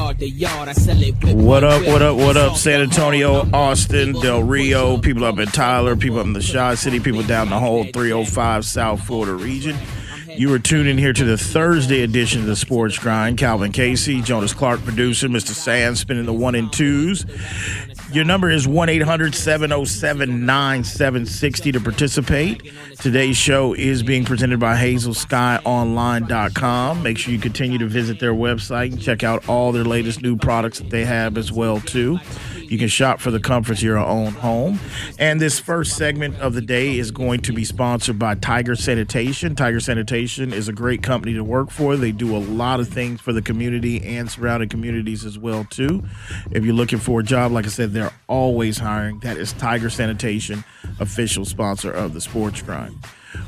yard to yard. I sell it What up, what up, what up, San Antonio, Austin. Del Rio, people up in Tyler, people up in the Shaw City, people down the whole 305 South Florida region. You are tuned in here to the Thursday edition of the Sports Grind. Calvin Casey, Jonas Clark, producer, Mr. Sand spinning the one and twos. Your number is 1 800 707 9760 to participate. Today's show is being presented by HazelSkyOnline.com. Make sure you continue to visit their website and check out all their latest new products that they have as well too. You can shop for the comforts of your own home. And this first segment of the day is going to be sponsored by Tiger Sanitation. Tiger Sanitation is a great company to work for. They do a lot of things for the community and surrounding communities as well too. If you're looking for a job, like I said, they're always hiring. That is Tiger Sanitation, official sponsor of the Sports Grind.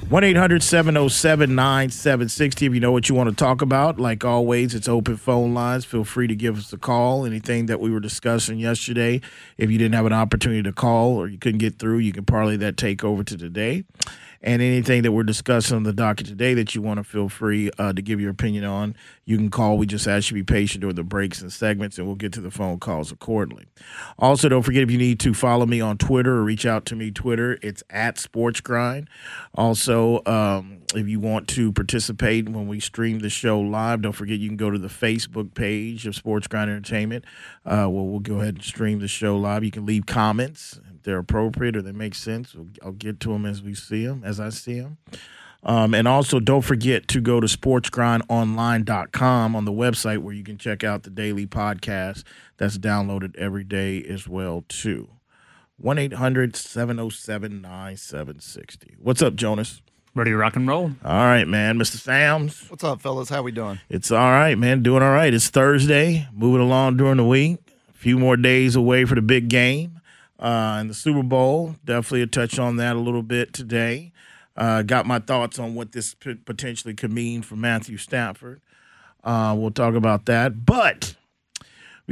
1 800 707 9760. If you know what you want to talk about, like always, it's open phone lines. Feel free to give us a call. Anything that we were discussing yesterday, if you didn't have an opportunity to call or you couldn't get through, you can parlay that take over to today. And anything that we're discussing on the docket today that you want to feel free uh, to give your opinion on, you can call. We just ask you to be patient during the breaks and segments, and we'll get to the phone calls accordingly. Also, don't forget if you need to follow me on Twitter or reach out to me Twitter, it's at Sports Grind. Also, um, if you want to participate when we stream the show live, don't forget you can go to the Facebook page of Sports Grind Entertainment. Uh, well, we'll go ahead and stream the show live. You can leave comments if they're appropriate or they make sense. I'll get to them as we see them, as I see them. Um, and also, don't forget to go to sportsgrindonline.com on the website where you can check out the daily podcast that's downloaded every day as well, too. 1-800-707-9760. What's up, Jonas? Ready to rock and roll? All right, man. Mr. Sams. What's up, fellas? How we doing? It's all right, man. Doing all right. It's Thursday, moving along during the week. A few more days away for the big game uh, and the Super Bowl. Definitely a touch on that a little bit today. Uh, got my thoughts on what this p- potentially could mean for Matthew Stafford. Uh, we'll talk about that. But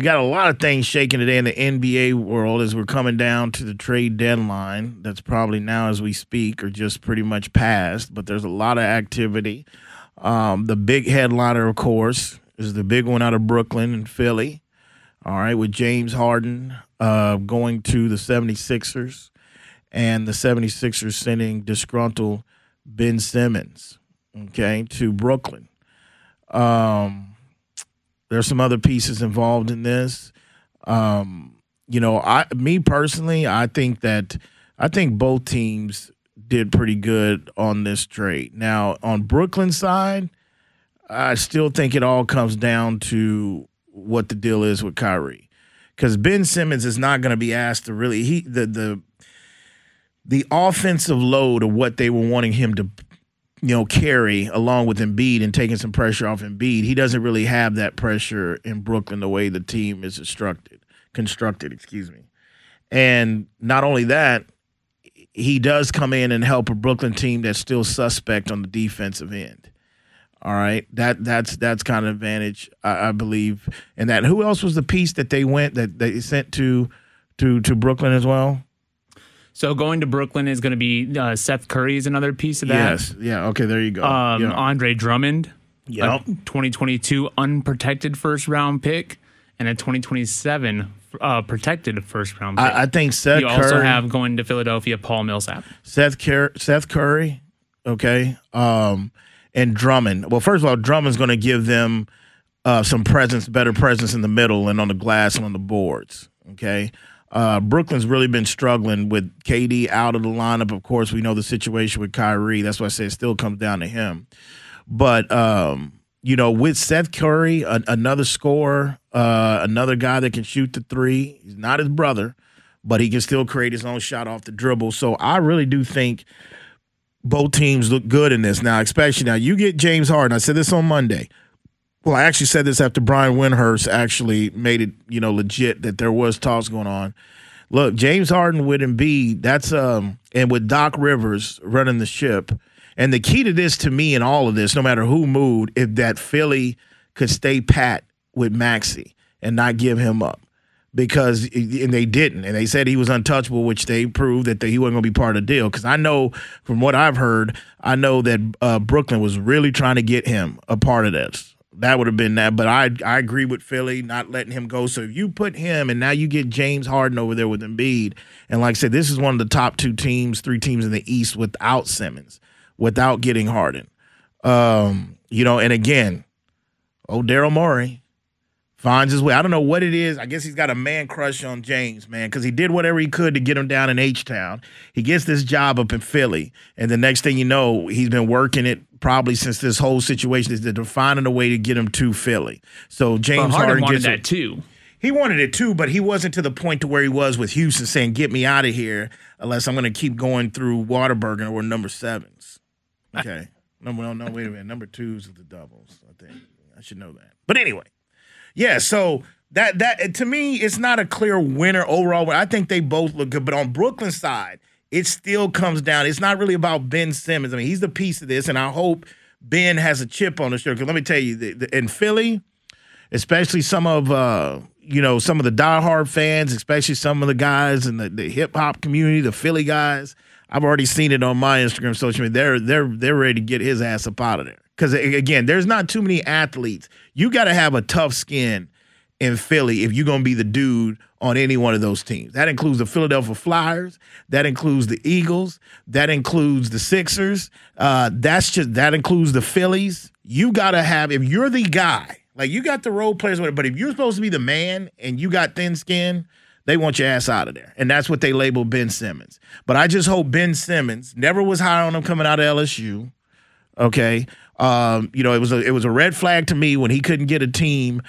we got a lot of things shaking today in the NBA world as we're coming down to the trade deadline. That's probably now as we speak or just pretty much past, but there's a lot of activity. Um, the big headliner, of course, is the big one out of Brooklyn and Philly. All right, with James Harden uh, going to the 76ers and the 76ers sending disgruntled Ben Simmons, okay, to Brooklyn. Um, there's some other pieces involved in this. Um, you know, I me personally, I think that I think both teams did pretty good on this trade. Now, on Brooklyn side, I still think it all comes down to what the deal is with Kyrie. Because Ben Simmons is not going to be asked to really he the the the offensive load of what they were wanting him to you know, carry along with Embiid and taking some pressure off Embiid. He doesn't really have that pressure in Brooklyn the way the team is constructed, constructed, excuse me. And not only that, he does come in and help a Brooklyn team that's still suspect on the defensive end. All right, that that's that's kind of advantage I, I believe. And that who else was the piece that they went that they sent to to to Brooklyn as well? So going to Brooklyn is going to be uh, Seth Curry is another piece of that. Yes, yeah. Okay, there you go. Um, yeah. Andre Drummond, Yep. a 2022 unprotected first round pick, and a 2027 uh, protected first round pick. I, I think Seth you also have going to Philadelphia Paul Millsap. Seth Cur- Seth Curry, okay, um, and Drummond. Well, first of all, Drummond's going to give them uh, some presence, better presence in the middle and on the glass and on the boards. Okay, uh, Brooklyn's really been struggling with KD out of the lineup. Of course, we know the situation with Kyrie. That's why I say it still comes down to him. But um, you know, with Seth Curry, a- another scorer, uh, another guy that can shoot the three. He's not his brother, but he can still create his own shot off the dribble. So I really do think both teams look good in this now, especially now. You get James Harden. I said this on Monday. Well, I actually said this after Brian Windhorst actually made it, you know, legit that there was talks going on. Look, James Harden with Embiid, that's um, and with Doc Rivers running the ship. And the key to this, to me, in all of this, no matter who moved, if that Philly could stay pat with Maxey and not give him up, because and they didn't, and they said he was untouchable, which they proved that he wasn't going to be part of the deal. Because I know from what I've heard, I know that uh, Brooklyn was really trying to get him a part of this. That would have been that. But I I agree with Philly not letting him go. So if you put him and now you get James Harden over there with Embiid, and like I said, this is one of the top two teams, three teams in the East without Simmons, without getting Harden. Um, you know, and again, oh Daryl Morey finds his way. I don't know what it is. I guess he's got a man crush on James, man, because he did whatever he could to get him down in H Town. He gets this job up in Philly, and the next thing you know, he's been working it probably since this whole situation is that they're finding a way to get him to Philly. So James Harden Harden wanted gets that too. he wanted it too, but he wasn't to the point to where he was with Houston saying, "Get me out of here," unless I'm going to keep going through Whataburger or number sevens. Okay, number no, no, wait a minute, number twos are the doubles. I think I should know that. But anyway, yeah. So that that to me, it's not a clear winner overall. I think they both look good, but on Brooklyn's side, it still comes down. It's not really about Ben Simmons. I mean, he's the piece of this, and I hope Ben has a chip on his shoulder. Because let me tell you, the, the, in Philly especially some of uh, you know some of the diehard fans, especially some of the guys in the, the hip hop community, the Philly guys. I've already seen it on my Instagram, social media. They're they're they're ready to get his ass up out of there. Because again, there's not too many athletes. You got to have a tough skin in Philly if you're going to be the dude on any one of those teams. That includes the Philadelphia Flyers. That includes the Eagles. That includes the Sixers. Uh, that's just that includes the Phillies. You got to have if you're the guy. Like you got the role players, but if you're supposed to be the man and you got thin skin, they want your ass out of there. And that's what they label Ben Simmons. But I just hope Ben Simmons never was high on him coming out of LSU. Okay. Um, you know, it was a it was a red flag to me when he couldn't get a team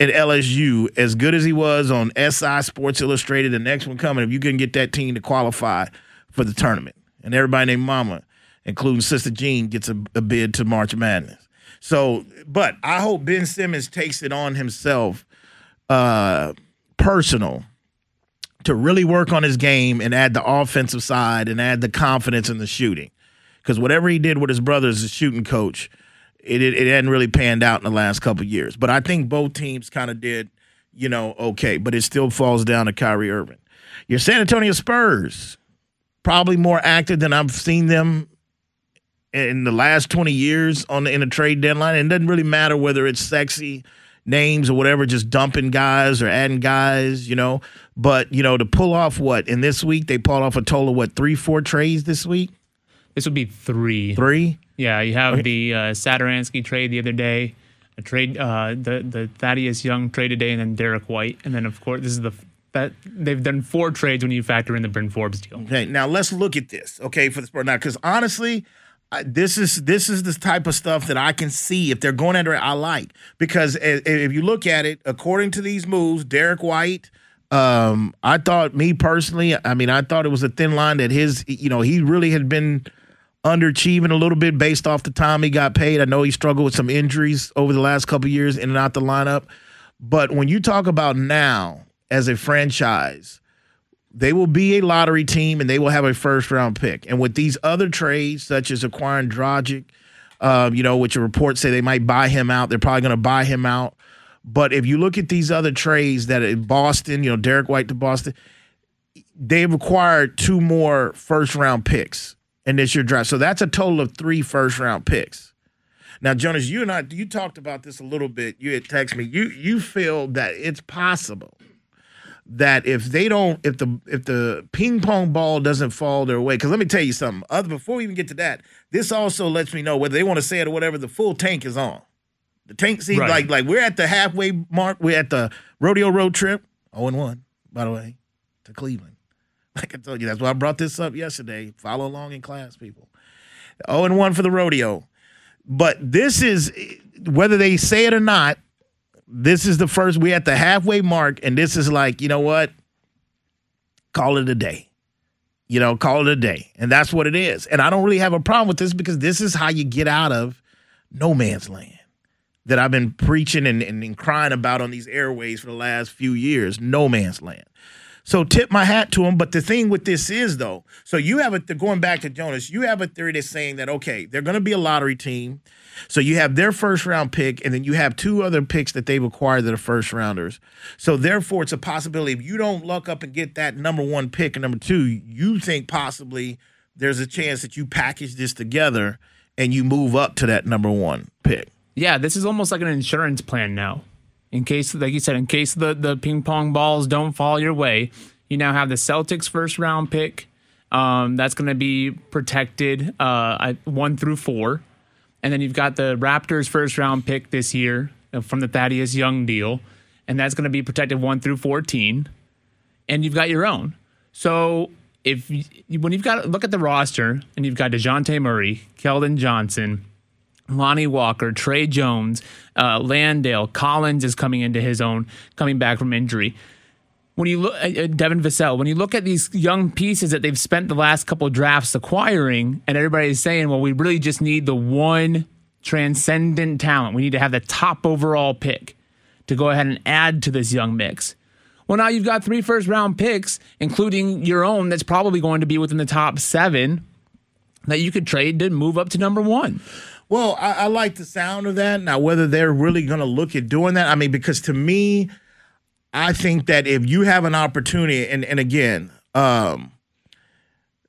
at LSU as good as he was on SI Sports Illustrated. The next one coming, if you couldn't get that team to qualify for the tournament, and everybody named Mama, including Sister Jean, gets a, a bid to March Madness. So, but I hope Ben Simmons takes it on himself, uh, personal, to really work on his game and add the offensive side and add the confidence in the shooting. Because whatever he did with his brother as a shooting coach, it, it, it hadn't really panned out in the last couple years. But I think both teams kind of did, you know, okay. But it still falls down to Kyrie Irving. Your San Antonio Spurs, probably more active than I've seen them in the last 20 years on the, in the trade deadline. And it doesn't really matter whether it's sexy names or whatever, just dumping guys or adding guys, you know. But, you know, to pull off what? In this week, they pulled off a total of what, three, four trades this week? This would be three. Three? Yeah, you have the uh, Satoransky trade the other day, a trade, uh, the the Thaddeus Young trade today, and then Derrick White, and then of course this is the that they've done four trades when you factor in the Bryn Forbes deal. Okay, now let's look at this. Okay, for the sport now, because honestly, I, this is this is the type of stuff that I can see if they're going under it. I like because if, if you look at it, according to these moves, Derrick White. Um, I thought me personally, I mean, I thought it was a thin line that his, you know, he really had been underachieving a little bit based off the time he got paid. I know he struggled with some injuries over the last couple years in and out the lineup. But when you talk about now as a franchise, they will be a lottery team and they will have a first round pick. And with these other trades, such as acquiring Dragic, um, you know, which reports say they might buy him out, they're probably going to buy him out. But if you look at these other trades that in Boston, you know, Derrick White to Boston, they've acquired two more first round picks in this year draft. So that's a total of three first round picks. Now, Jonas, you and I, you talked about this a little bit. You had texted me. You you feel that it's possible that if they don't, if the if the ping pong ball doesn't fall their way, because let me tell you something. Other before we even get to that, this also lets me know whether they want to say it or whatever. The full tank is on. The tank seems Right. like like we're at the halfway mark. We're at the rodeo road trip. Oh and one, by the way, to Cleveland. Like I told you, that's why I brought this up yesterday. Follow along in class, people. Oh and one for the rodeo. But this is whether they say it or not. This is the first. We're at the halfway mark, and this is like you know what? Call it a day. You know, call it a day, and that's what it is. And I don't really have a problem with this because this is how you get out of no man's land that I've been preaching and, and, and crying about on these airways for the last few years. No man's land. So tip my hat to him. But the thing with this is though, so you have a going back to Jonas, you have a theory that's saying that okay, they're going to be a lottery team. So you have their first round pick, and then you have two other picks that they've acquired that are first rounders. So therefore, it's a possibility if you don't luck up and get that number one pick and number two, you think possibly there's a chance that you package this together and you move up to that number one pick. Yeah, this is almost like an insurance plan now. In case, like you said, in case the, the ping pong balls don't fall your way, you now have the Celtics first round pick. Um, that's going to be protected uh, one through four. And then you've got the Raptors first round pick this year uh, from the Thaddeus Young deal. And that's going to be protected one through 14. And you've got your own. So if you, when you've got look at the roster and you've got DeJounte Murray, Keldon Johnson, Lonnie Walker, Tre Jones, uh, Landale, Collins is coming into his own, coming back from injury. When you look at uh, Devin Vassell, when you look at these young pieces that they've spent the last couple drafts acquiring, and everybody is saying, well, we really just need the one transcendent talent. We need to have the top overall pick to go ahead and add to this young mix. Well, now you've got three first round picks, including your own, that's probably going to be within the top seven that you could trade to move up to number one. Well, I, I like the sound of that. Now, whether they're really going to look at doing that, I mean, because to me, I think that if you have an opportunity, and, and again, um,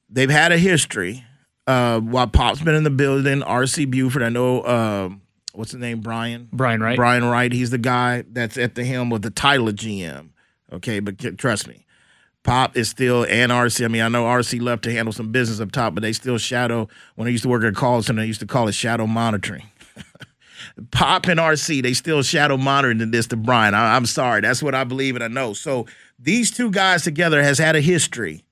they've had a history. Uh, while Pop's been in the building, RC Buford, I know, uh, what's his name, Brian? Brian Wright. Brian Wright. He's the guy that's at the helm of the title of GM. Okay, but trust me, Pop is still and RC. I mean, I know RC left to handle some business up top, but they still shadow. When I used to work at call center, they used to call it shadow monitoring. Pop and RC, they still shadow monitoring this to Brian. I, am sorry, that's what I believe and I know. So these two guys together has had a history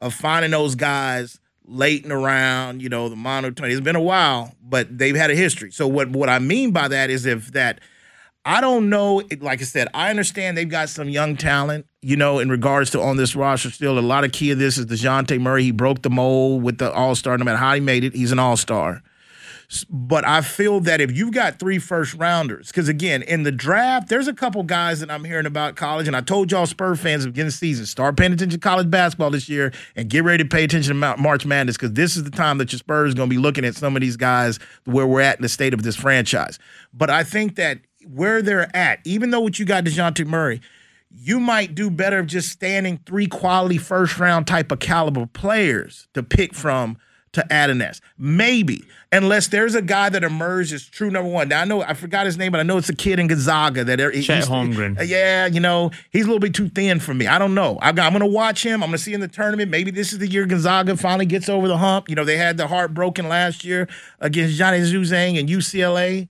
of finding those guys late and around. You know, the monitoring. It's been a while, but they've had a history. So what what I mean by that is if that I don't know. Like I said, I understand they've got some young talent, you know, in regards to on this roster still. A lot of key of this is DeJounte Murray. He broke the mold with the All Star. No matter how he made it, he's an All Star. But I feel that if you've got three first rounders, because again, in the draft, there's a couple guys that I'm hearing about college, and I told y'all Spur fans beginning of season, start paying attention to college basketball this year and get ready to pay attention to March Madness, because this is the time that your Spurs going to be looking at some of these guys where we're at in the state of this franchise. But I think that where they're at, even though what you got DeJounte Murray, you might do better just standing three quality first round type of caliber players to pick from to add an S. Maybe. Unless there's a guy that emerged as true number one. Now I know I forgot his name, but I know it's a kid in Gonzaga that er, Chet Holmgren. Uh, yeah, you know, he's a little bit too thin for me. I don't know. I am gonna watch him. I'm gonna see in the tournament. Maybe this is the year Gonzaga finally gets over the hump. You know, they had the heart broken last year against Johnny Juzang and UCLA.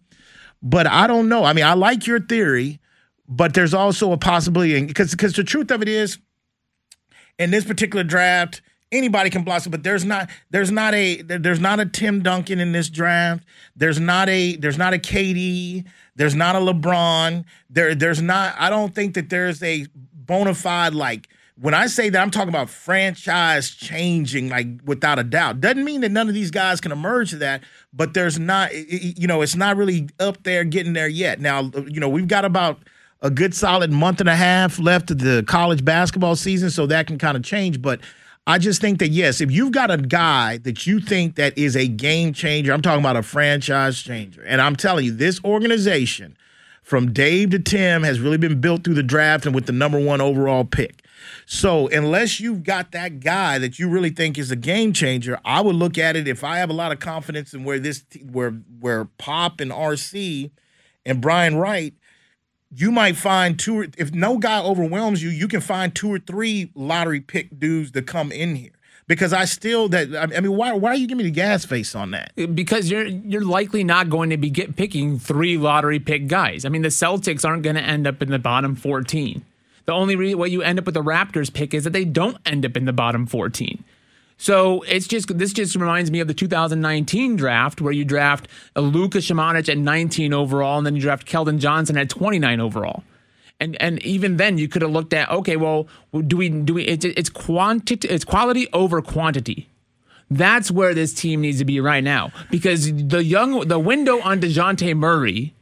But I don't know. I mean, I like your theory, but there's also a possibility because because the truth of it is, in this particular draft, anybody can blossom, but there's not there's not a there's not a Tim Duncan in this draft. There's not a there's not a KD. There's not a LeBron. There there's not. I don't think that there's a bona fide like when I say that, I'm talking about franchise changing, like without a doubt. Doesn't mean that none of these guys can emerge to that, but there's not, you know, it's not really up there getting there yet. Now, you know, we've got about a good solid month and a half left of the college basketball season, so that can kind of change. But I just think that yes, if you've got a guy that you think that is a game changer, I'm talking about a franchise changer, and I'm telling you, this organization from Dave to Tim has really been built through the draft and with the number one overall pick. So unless you've got that guy that you really think is a game changer, I would look at it if I have a lot of confidence in where this where where Pop and RC and Brian Wright, you might find two or if no guy overwhelms you, you can find two or three lottery pick dudes to come in here because I still that I mean why why are you giving me the gas face on that? Because you're you're likely not going to be get picking three lottery pick guys. I mean the Celtics aren't going to end up in the bottom 14. The only way you end up with the Raptors pick is that they don't end up in the bottom 14. So it's just this just reminds me of the 2019 draft where you draft Luka Samanic at 19 overall, and then you draft Keldon Johnson at 29 overall. And and even then you could have looked at okay, well, do we do we it's it's quantity it's quality over quantity. That's where this team needs to be right now because the young the window on Dejounte Murray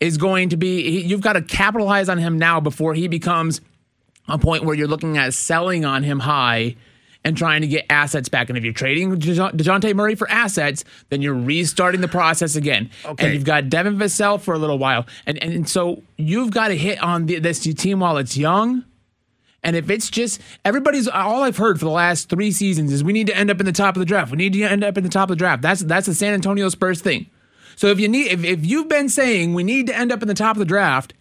is going to be you've got to capitalize on him now before he becomes a point where you're looking at selling on him high and trying to get assets back. And if you're trading DeJounte Murray for assets, then you're restarting the process again. Okay. And you've got Devin Vassell for a little while. And, and so you've got to hit on the, this team while it's young. And if it's just everybody's all I've heard for the last three seasons is we need to end up in the top of the draft. We need to end up in the top of the draft. That's that's the San Antonio Spurs thing. So if you need, if, if you've been saying we need to end up in the top of the draft,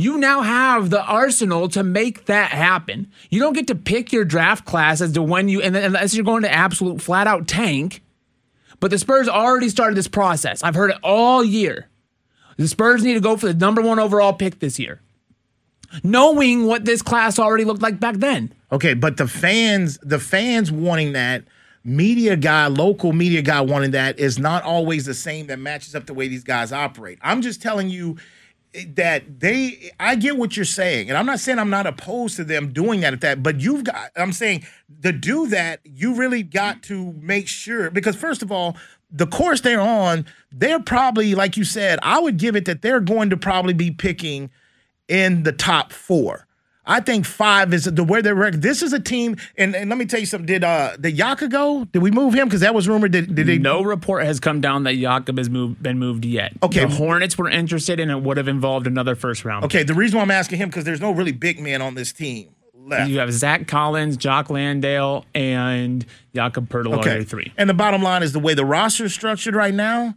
you now have the arsenal to make that happen. You don't get to pick your draft class as to when you, unless you're going to absolute flat out tank. But the Spurs already started this process. I've heard it all year. The Spurs need to go for the number one overall pick this year, knowing what this class already looked like back then. Okay, but the fans, the fans wanting that media guy, local media guy wanting that is not always the same that matches up the way these guys operate. I'm just telling you that they I get what you're saying. And I'm not saying I'm not opposed to them doing that at that, but you've got I'm saying to do that, you really got to make sure because first of all, the course they're on, they're probably, like you said, I would give it that they're going to probably be picking in the top four. I think five is the where they're. This is a team, and, and let me tell you something. Did uh did Yaka go? Did we move him? Because that was rumored. Did, did they? No report has come down that Jakob has moved, been moved yet. Okay. the Hornets were interested, and it would have involved another first round. Okay, the reason why I'm asking him because there's no really big man on this team left. You have Zach Collins, Jock Landale, and Jakob Poeltl your three. And the bottom line is the way the roster is structured right now.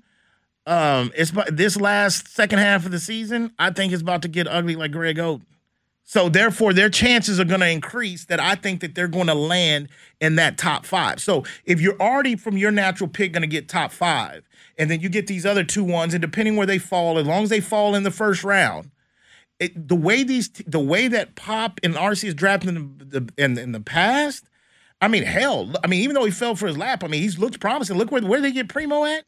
Um, it's this last second half of the season. I think it's about to get ugly like Greg Oden. So therefore, their chances are going to increase. That I think that they're going to land in that top five. So if you're already from your natural pick going to get top five, and then you get these other two ones, and depending where they fall, as long as they fall in the first round, it, the way these the way that Pop and RC is drafted in the, in, in the past. I mean, hell. I mean, even though he fell for his lap, I mean, he's looked promising. Look where where they get Primo at.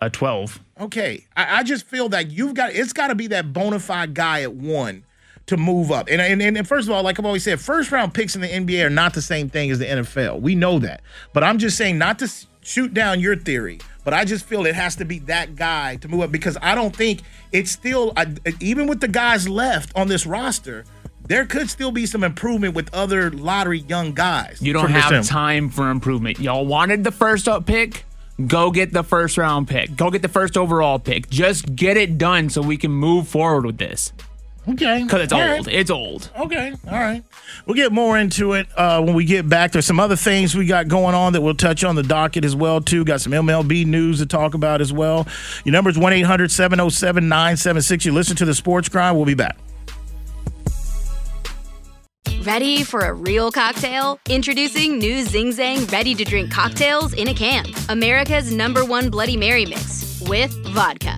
Uh, Twelve. Okay, I, I just feel that you've got it's got to be that bona fide guy at one to move up. And, and and first of all, like I've always said, first round picks in the NBA are not the same thing as the NFL. We know that, but I'm just saying not to shoot down your theory, but I just feel it has to be that guy to move up because I don't think it's still I, even with the guys left on this roster. There could still be some improvement with other lottery young guys. You don't have time for improvement. Y'all wanted the first up pick. Go get the first round pick. Go get the first overall pick. Just get it done so we can move forward with this. Okay, Because it's All old. right. It's old. Okay, all right. We'll get more into it uh, when we get back. There's some other things we got going on that we'll touch on the docket as well too. Got some MLB news to talk about as well. Your number is 1 800 707 976. You listen to the Sports Grind. We'll be back. Ready for a real cocktail? Introducing new Zing Zang ready to drink cocktails in a can. America's number one Bloody Mary mix with vodka,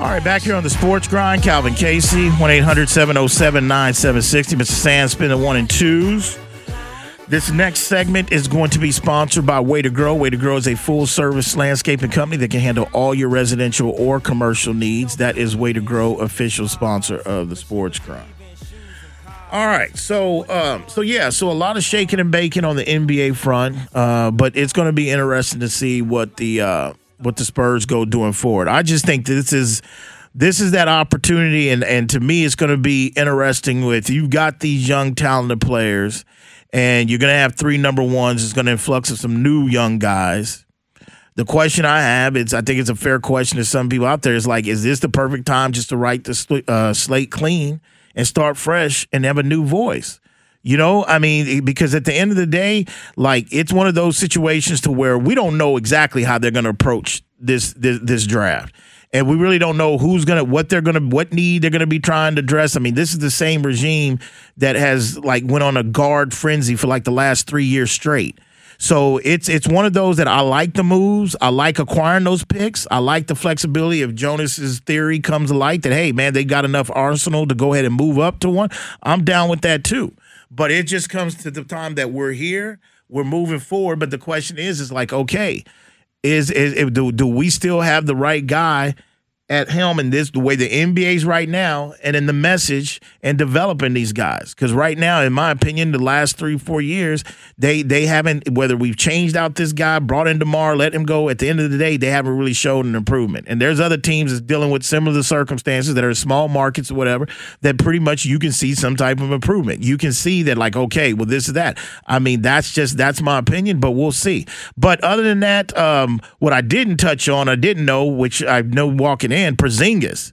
All right, back here on the Sports Grind, Calvin Casey, 1 800 707 9760. Mr. Sands spinning one and twos. This next segment is going to be sponsored by Way to Grow. Way to Grow is a full service landscaping company that can handle all your residential or commercial needs. That is Way to Grow, official sponsor of the Sports Grind. All right, so um, so yeah, so a lot of shaking and baking on the NBA front, uh, but it's going to be interesting to see what the uh, what the Spurs go doing forward. I just think this is this is that opportunity, and and to me, it's going to be interesting. With you've got these young talented players, and you're going to have three number ones. It's going to influx of some new young guys. The question I have, it's I think it's a fair question to some people out there. Is like, is this the perfect time just to write the uh, slate clean and start fresh and have a new voice? You know, I mean, because at the end of the day, like it's one of those situations to where we don't know exactly how they're going to approach this, this this draft, and we really don't know who's gonna, what they're gonna, what need they're gonna be trying to address. I mean, this is the same regime that has like went on a guard frenzy for like the last three years straight. So it's it's one of those that I like the moves. I like acquiring those picks. I like the flexibility if Jonas's theory comes to light that hey man they got enough arsenal to go ahead and move up to one. I'm down with that too. But it just comes to the time that we're here, we're moving forward. But the question is, is like okay, is is do, do we still have the right guy? At helm in this the way the NBA's right now and in the message and developing these guys. Because right now in my opinion the last three four years they they haven't whether we've changed out this guy brought in Demar let him go at the end of the day they haven't really showed an improvement. And there's other teams that's dealing with similar circumstances that are small markets or whatever that pretty much you can see some type of improvement. You can see that like okay well this is that. I mean that's just that's my opinion but we'll see. But other than that um what I didn't touch on I didn't know which I know walking in and Porzingis.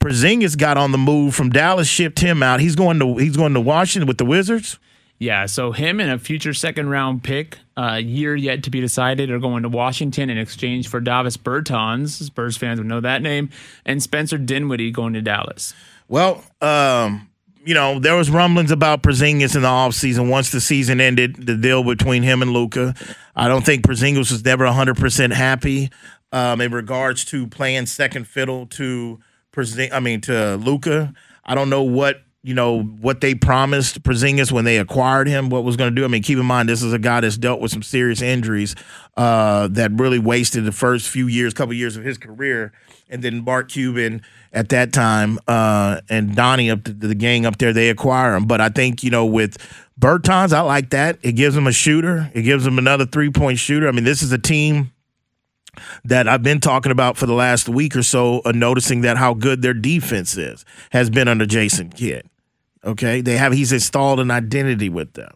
Porzingis got on the move from Dallas, shipped him out. He's going to he's going to Washington with the Wizards. Yeah, so him and a future second round pick, a uh, year yet to be decided, are going to Washington in exchange for Davis Bertans. Spurs fans would know that name, and Spencer Dinwiddie going to Dallas. Well, um, you know, there was rumblings about Porzingis in the offseason. Once the season ended, the deal between him and Luka. I don't think Porzingis was never 100% happy um, in regards to playing second fiddle to present. I mean to Luka. I don't know what you know what they promised Porzingis when they acquired him. What was going to do? I mean, keep in mind this is a guy that's dealt with some serious injuries uh, that really wasted the first few years, couple years of his career, and then Mark Cuban at that time uh, and Donnie up the, the gang up there, they acquire him. But I think you know with Bertans, I like that. It gives him a shooter. It gives him another three point shooter. I mean, this is a team that I've been talking about for the last week or so, uh, noticing that how good their defense is has been under Jason Kidd. Okay, they have he's installed an identity with them.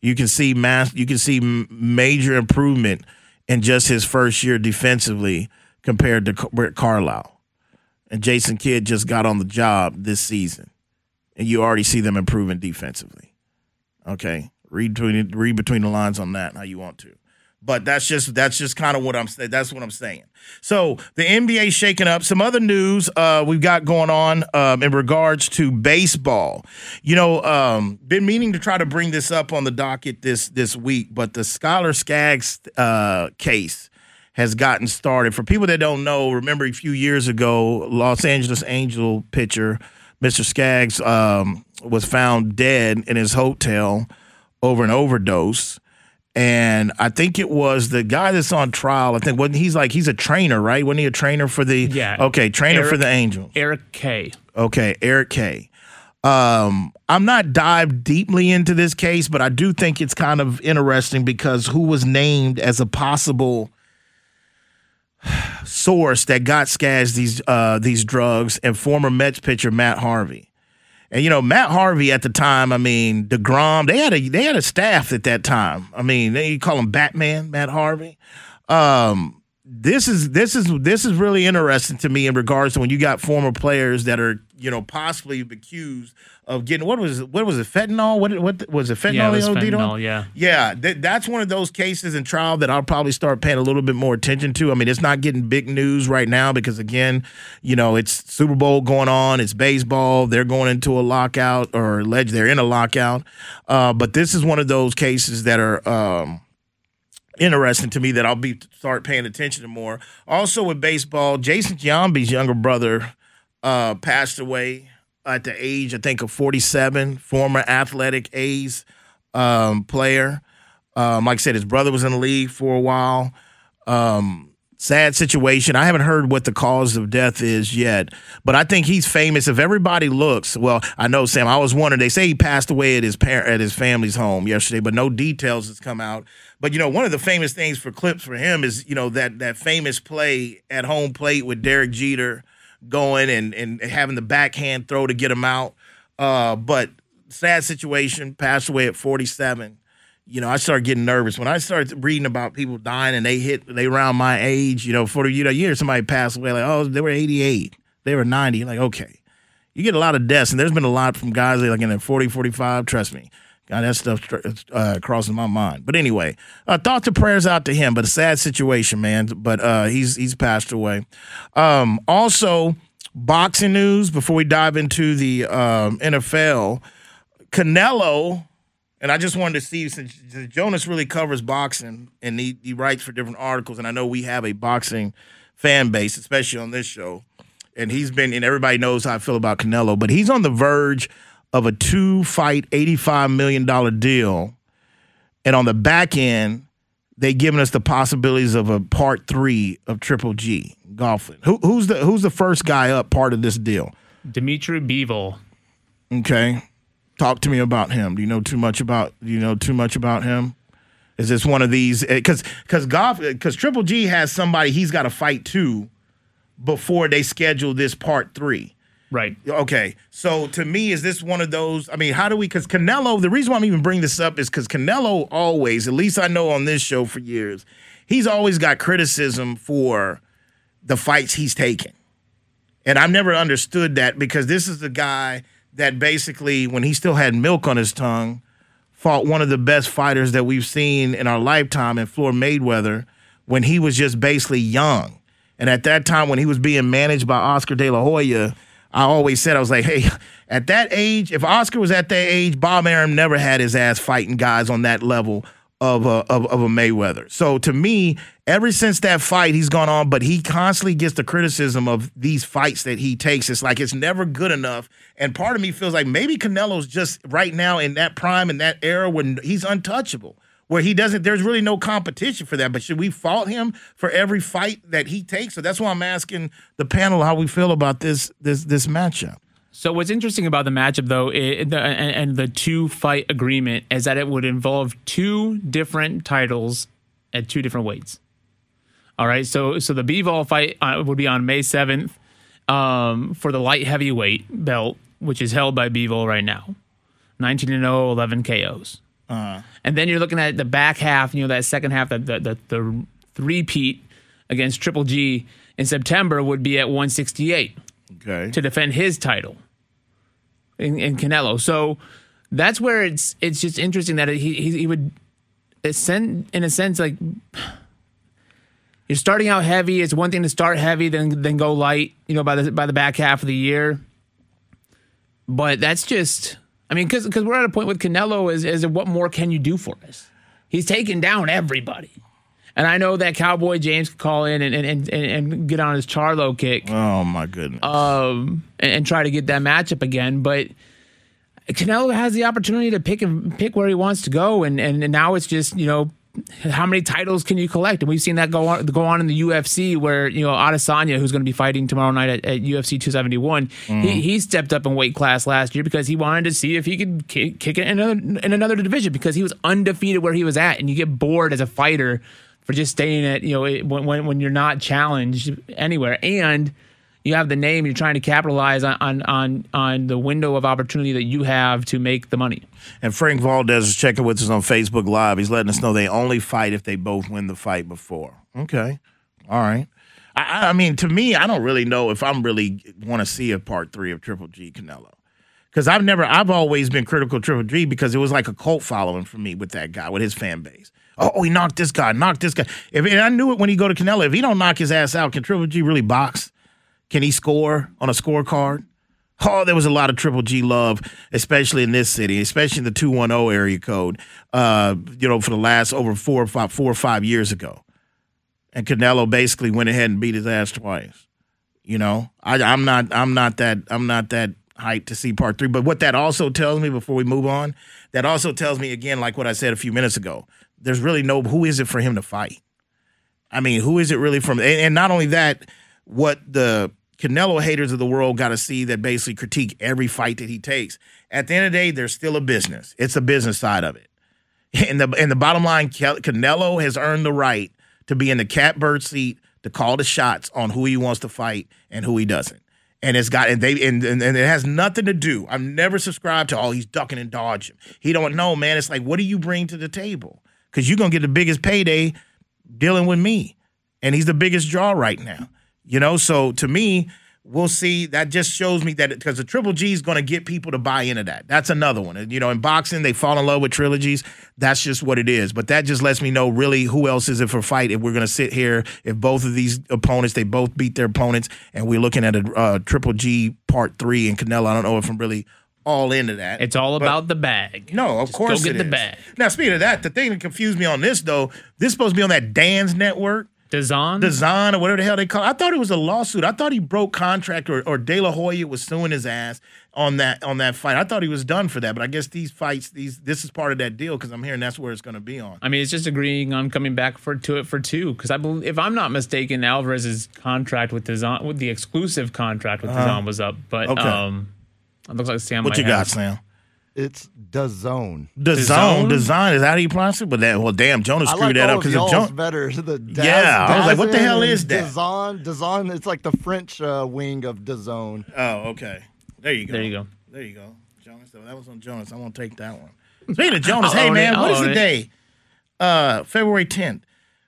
You can see mass, you can see major improvement in just his first year defensively compared to Rick Carlisle. And Jason Kidd just got on the job this season, and you already see them improving defensively. Okay, read between read between the lines on that how you want to. But that's just that's just kind of what I'm saying. That's what I'm saying. So the NBA shaking up. Some other news uh, we've got going on um, in regards to baseball. You know, um, been meaning to try to bring this up on the docket this this week, but the Tyler Skaggs uh, case has gotten started. For people that don't know, remember a few years ago, Los Angeles Angel pitcher Mr. Skaggs um, was found dead in his hotel over an overdose and I think it was the guy that's on trial. I think wasn't he's like he's a trainer, right? Wasn't he a trainer for the yeah? Okay, trainer Eric, for the Angels. Eric Kay. Okay, Eric Kay. Um, I'm not dived deeply into this case, but I do think it's kind of interesting because who was named as a possible source that got Skaggs these uh, these drugs and former Mets pitcher Matt Harvey. And you know, Matt Harvey at the time, I mean, DeGrom, they had a they had a staff at that time. I mean, they call him Batman, Matt Harvey. Um, this is this is this is really interesting to me in regards to when you got former players that are you know possibly accused of getting what was it, what was it fentanyl? What what was it fentanyl? Yeah, it was fentanyl. Yeah, yeah. Th- that's one of those cases in trial that I'll probably start paying a little bit more attention to. I mean, it's not getting big news right now because again, you know, it's Super Bowl going on, it's baseball. They're going into a lockout or alleged they're in a lockout. Uh, but this is one of those cases that are. Um, interesting to me that I'll be start paying attention to more. Also with baseball, Jason Giambi's younger brother uh, passed away at the age, I think, of 47, former athletic A's um, player. Um, like I said, his brother was in the league for a while. Um, sad situation. I haven't heard what the cause of death is yet, but I think he's famous. If everybody looks, well, I know Sam. I was wondering. They say he passed away at his parent at his family's home yesterday, but no details has come out. But you know, one of the famous things for clips for him is you know that that famous play at home plate with Derek Jeter going and and having the backhand throw to get him out. Uh, but sad situation, passed away at 47. You know, I started getting nervous when I started reading about people dying and they hit they around my age. You know, for you know, you hear somebody pass away like, oh, they were 88, they were 90. Like, okay, you get a lot of deaths, and there's been a lot from guys like in their 40, 45. Trust me, God, that stuff uh, crosses my mind. But anyway, uh, thoughts and prayers out to him. But a sad situation, man. But uh, he's he's passed away. Um, also, boxing news before we dive into the um, NFL. Canelo And I just wanted to see since Jonas really covers boxing and he, he writes for different articles, and I know we have a boxing fan base, especially on this show. And he's been, and everybody knows how I feel about Canelo, but he's on the verge of a two fight, $85 million deal. And on the back end, they giving us the possibilities of a part three of Triple G golfing. Who, who's the who's the first guy up part of this deal? Dmitry Bivol. Okay. Talk to me about him. Do you know too much about do you know too much about him? Is this one of these eh, cuz cuz golf cuz Triple G has somebody he's got to fight too before they schedule this part 3. Right. Okay. So to me, is this one of those? I mean, how do we? Because Canelo, the reason why I'm even bringing this up is because Canelo always, at least I know on this show for years, he's always got criticism for the fights he's taken. And I've never understood that because this is the guy that basically, when he still had milk on his tongue, fought one of the best fighters that we've seen in our lifetime in Floyd Mayweather when he was just basically young. And at that time, when he was being managed by Oscar De La Hoya, I always said, I was like, hey, at that age, if Oscar was at that age, Bob Arum never had his ass fighting guys on that level of a, of, of a Mayweather. So to me, ever since that fight, he's gone on, but he constantly gets the criticism of these fights that he takes. It's like it's never good enough. And part of me feels like maybe Canelo's just right now in that prime, in that era when he's untouchable where he doesn't there's really no competition for that but should we fault him for every fight that he takes so that's why i'm asking the panel how we feel about this this this matchup so what's interesting about the matchup, though, it, the, and, and, the two fight agreement is that it would involve two different titles at two different weights. All right, so so the Bivol fight uh, would be on May seventh um, for the light heavyweight belt, which is held by Bivol right now, nineteen and 0, 11 KOs. Uh-huh. And then you're looking at the back half, you know, that second half, that the the, the three-peat against Triple G in September would be at 168 okay. to defend his title in, in Canelo. So that's where it's it's just interesting that he he, he would ascend in a sense like you're starting out heavy. It's one thing to start heavy, then then go light. You know, by the by the back half of the year. But that's just, I mean, because because we're at a point with Canelo is is what more can you do for us? He's taken down everybody. And I know that Cowboy James could call in and, and, and, and get on his Charlo kick. Oh my goodness. Um, and, and, try to get that matchup again. But Canelo has the opportunity to pick and pick where he wants to go, and, and, and now it's just you know how many titles can you collect? And we've seen that go on go on in the UFC, where you know Adesanya, who's going to be fighting tomorrow night at, at UFC 271, mm-hmm. he, he stepped up in weight class last year because he wanted to see if he could kick, kick it in another in another division because he was undefeated where he was at, and you get bored as a fighter for just staying at you know when when you're not challenged anywhere and you have the name you're trying to capitalize on, on on the window of opportunity that you have to make the money. And frank valdez is checking with us on facebook live. He's letting us know they only fight if they both win the fight before. Okay. All right. I, I mean to me i don't really know if i'm really want to see a part three of triple g canelo. Because i've never i've always been critical triple g because it was like a cult following for me with that guy with his fan base. Oh, oh, he knocked this guy, knocked this guy. If and I knew it when he go to Canelo. If he don't knock his ass out, can Triple G really box? Can he score on a scorecard? Oh, there was a lot of Triple G love, especially in this city, especially in the two one zero area code. Uh, you know, for the last over four or five, four or five years ago, and Canelo basically went ahead and beat his ass twice. You know, I, I'm not, I'm not that, I'm not that hyped to see part three. But what that also tells me before we move on, that also tells me again, like what I said a few minutes ago, there's really no who is it for him to fight? I mean, who is it really from? And, and not only that, what the Canelo haters of the world got to see that basically critique every fight that he takes. At the end of the day, there's still a business. It's a business side of it. And the and the bottom line, Canelo has earned the right to be in the catbird seat to call the shots on who he wants to fight and who he doesn't. And it's got and they and, and, and it has nothing to do. I've never subscribed to oh he's ducking and dodging. He don't know, man. It's like what do you bring to the table? because you're gonna get the biggest payday dealing with me, and he's the biggest draw right now. You know, so to me, we'll see. That just shows me that because the Triple G is going to get people to buy into that. That's another one. You know, in boxing, they fall in love with trilogies. That's just what it is. But that just lets me know really who else is it for fight if we're going to sit here. If both of these opponents, they both beat their opponents, and we're looking at a uh, Triple G Part Three and Canelo. I don't know if I'm really all into that. It's all about the bag. no, of Just course Go get the bag. Now, speaking of that, the thing that confused me on this though, this is supposed to be on that Dan's network. DAZN. Design or whatever the hell they call. It. I thought it was a lawsuit. I thought he broke contract or, or De La Hoya was suing his ass on that on that fight. I thought he was done for that, but I guess these fights, these this is part of that deal because I'm hearing that's where it's going to be on. I mean, it's just agreeing on coming back for to it for two. Because I believe, if I'm not mistaken, Alvarez's contract with DAZN, with the exclusive contract with DAZN was up. But Uh-huh. Okay. um, it looks like Sam. What you got, Sam? It's DAZN. Design, DAZN? design is that how you pronounce it? But that well, damn, Jonas I screwed like that up because y'all's Jonas. better. The Daz, Yeah, I was like, what the hell is that? DAZN, DAZN. It's like the French uh, wing of DAZN. Oh, okay. There you go. There you go. There you go. Jonas, that was on Jonas. I won't take that one. Speaking of Jonas, hey man, it. what I'll is own the it. day? Uh, February 10th.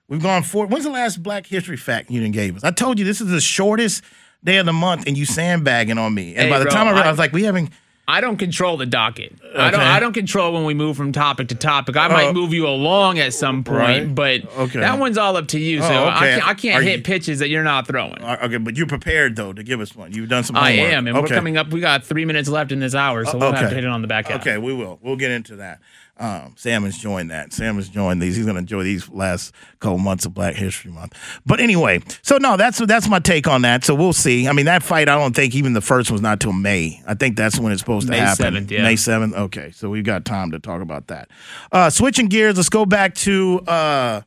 We've gone for. When's the last Black History fact you done gave us? I told you this is the shortest day of the month, and you sandbagging on me. And Hey, by the bro, time I realized, I I- was like, we haven't. I don't control the docket. I don't. I don't control when we move from topic to topic. I might Oh. move you along at some point, Right. but Okay. that one's all up to you. So Oh, I can't. I can't hit you- pitches that you're not throwing. uh, Okay, but you're prepared though to give us one. You've done some. I am, and okay. we're coming up. We got three minutes left in this hour, so we'll have to hit it on the back half. Okay, we will. We'll get into that. Um, Sam has joined that. Sam has joined these. He's going to enjoy these last couple months of Black History Month. But anyway, so no, that's that's my take on that. So we'll see. I mean, that fight, I don't think even the first one's not till May. I think that's when it's supposed to May happen. 7th, yeah. May seventh. Okay, so we've got time to talk about that. Uh, switching gears, let's go back to. Uh,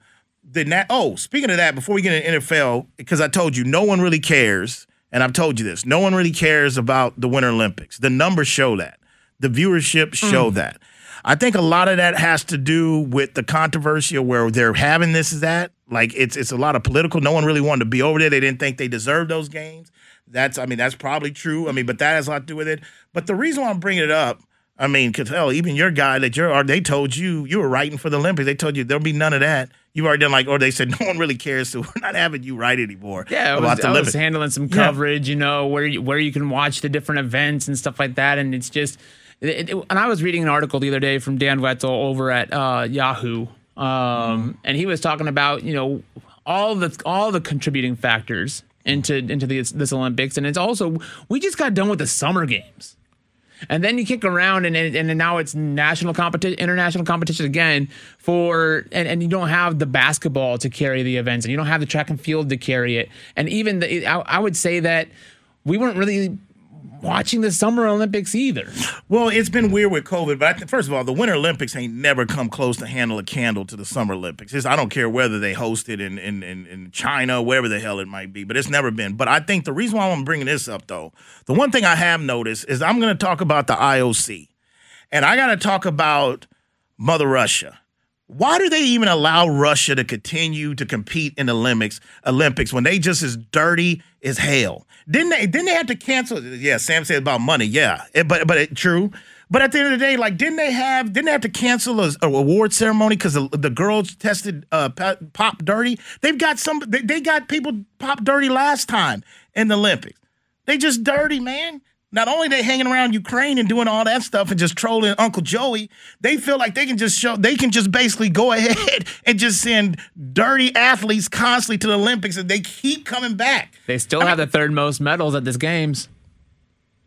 the na- oh, speaking of that, before we get into NFL, because I told you no one really cares, and I've told you this, no one really cares about the Winter Olympics. The numbers show that, the viewership show that. I think a lot of that has to do with the controversy of where they're having this is that. Like it's it's a lot of political. No one really wanted to be over there. They didn't think they deserved those games. That's I mean that's probably true. I mean, but that has a lot to do with it. But the reason why I'm bringing it up, I mean, because hell, even your guy that you're, they told you you were writing for the Olympics. They told you there'll be none of that. You've already done like, or they said no one really cares, so we're not having you write anymore. Yeah, I about was, the I was handling some Yeah. coverage, you know, where you, where you can watch the different events and stuff like that, and it's just. It, it- and I was reading an article the other day from Dan Wetzel over at uh, Yahoo, um, and he was talking about you know all the all the contributing factors into into this, this Olympics, and it's also we just got done with the summer games. And then you kick around, and and, and now it's national competition, international competition again for, and, and you don't have the basketball to carry the events, and you don't have the track and field to carry it, and even the, I, I would say that we weren't really watching the Summer Olympics either. Well, it's been weird with COVID, but think, first of all, the Winter Olympics ain't never come close to handle a candle to the Summer Olympics. It's, I don't care whether they host it in, in, in, in China, wherever the hell it might be, but it's never been. But I think the reason why I'm bringing this up, though, the one thing I have noticed is I'm going to talk about the IOC, and I got to talk about Mother Russia. Why do they even allow Russia to continue to compete in the Olympics Olympics when they just as dirty as hell? Didn't they didn't they have to cancel yeah, Sam said about money, yeah. It- but but it, true. But at the end of the day, like didn't they have didn't they have to cancel a, a award ceremony because the, the girls tested uh, pop dirty? They've got some they, they got people pop dirty last time in the Olympics. They just dirty, man. Not only they hanging around Ukraine and doing all that stuff and just trolling Uncle Joey, they feel like they can just show they can just basically go ahead and just send dirty athletes constantly to the Olympics and they keep coming back. They still have the third most medals at this games.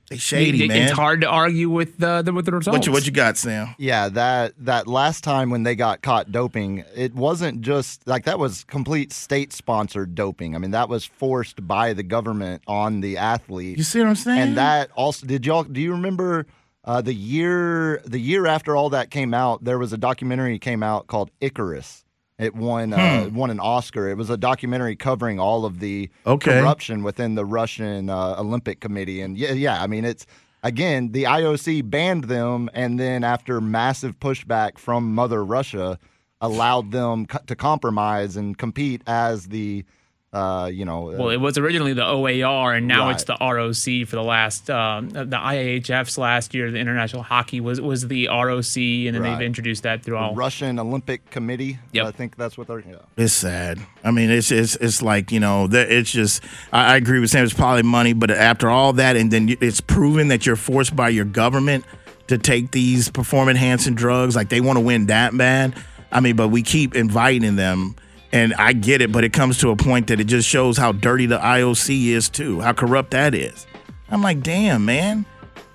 They shady, It- man. It's hard to argue with the, the with the results. What you what you got, Sam? Yeah, that that last time when they got caught doping, it wasn't just like that was complete state sponsored doping. I mean, that was forced by the government on the athlete. You see what I'm saying? And that also did y'all do you remember uh, the year the year after all that came out, there was a documentary came out called Icarus. It won uh, won an Oscar. It was a documentary covering all of the Okay. corruption within the Russian uh, Olympic Committee. And yeah, yeah, I mean it's again the IOC banned them, and then after massive pushback from Mother Russia, allowed them co- to compromise and compete as the uh, you know Well, it was originally the OAR, and now it's the ROC for the last um, the IIHF's last year. The International Hockey was was the ROC, and then Right. they've introduced that through the all. Russian Olympic Committee. Yep. I think that's what they're. Yeah. It's sad. I mean, it's it's it's like you know, it's just. I, I agree with Sam. It's probably money, but after all that, and then it's proven that you're forced by your government to take these performance enhancing drugs. Like they want to win that bad. I mean, but we keep inviting them, and I get it, but it comes to a point that it just shows how dirty the IOC is too, how corrupt that is. I'm like, damn, man.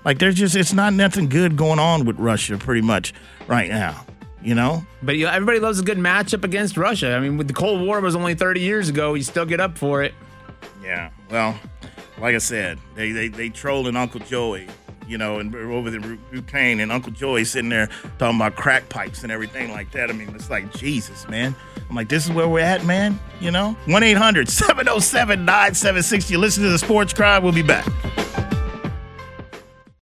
Like there's just it's not nothing good going on with Russia pretty much right now. You know? But you know, everybody loves a good matchup against Russia. I mean, with the Cold War was only 30 years ago. You still get up for it. Yeah. Well, like I said, they they they trolling Uncle Joey, you know, and over the Ukraine, and Uncle Joey sitting there talking about crack pipes and everything like that. I mean, it's like Jesus, man. I'm like, this is where we're at, man. You know, one 707 9760 You listen to the Sports Grind. We'll be back.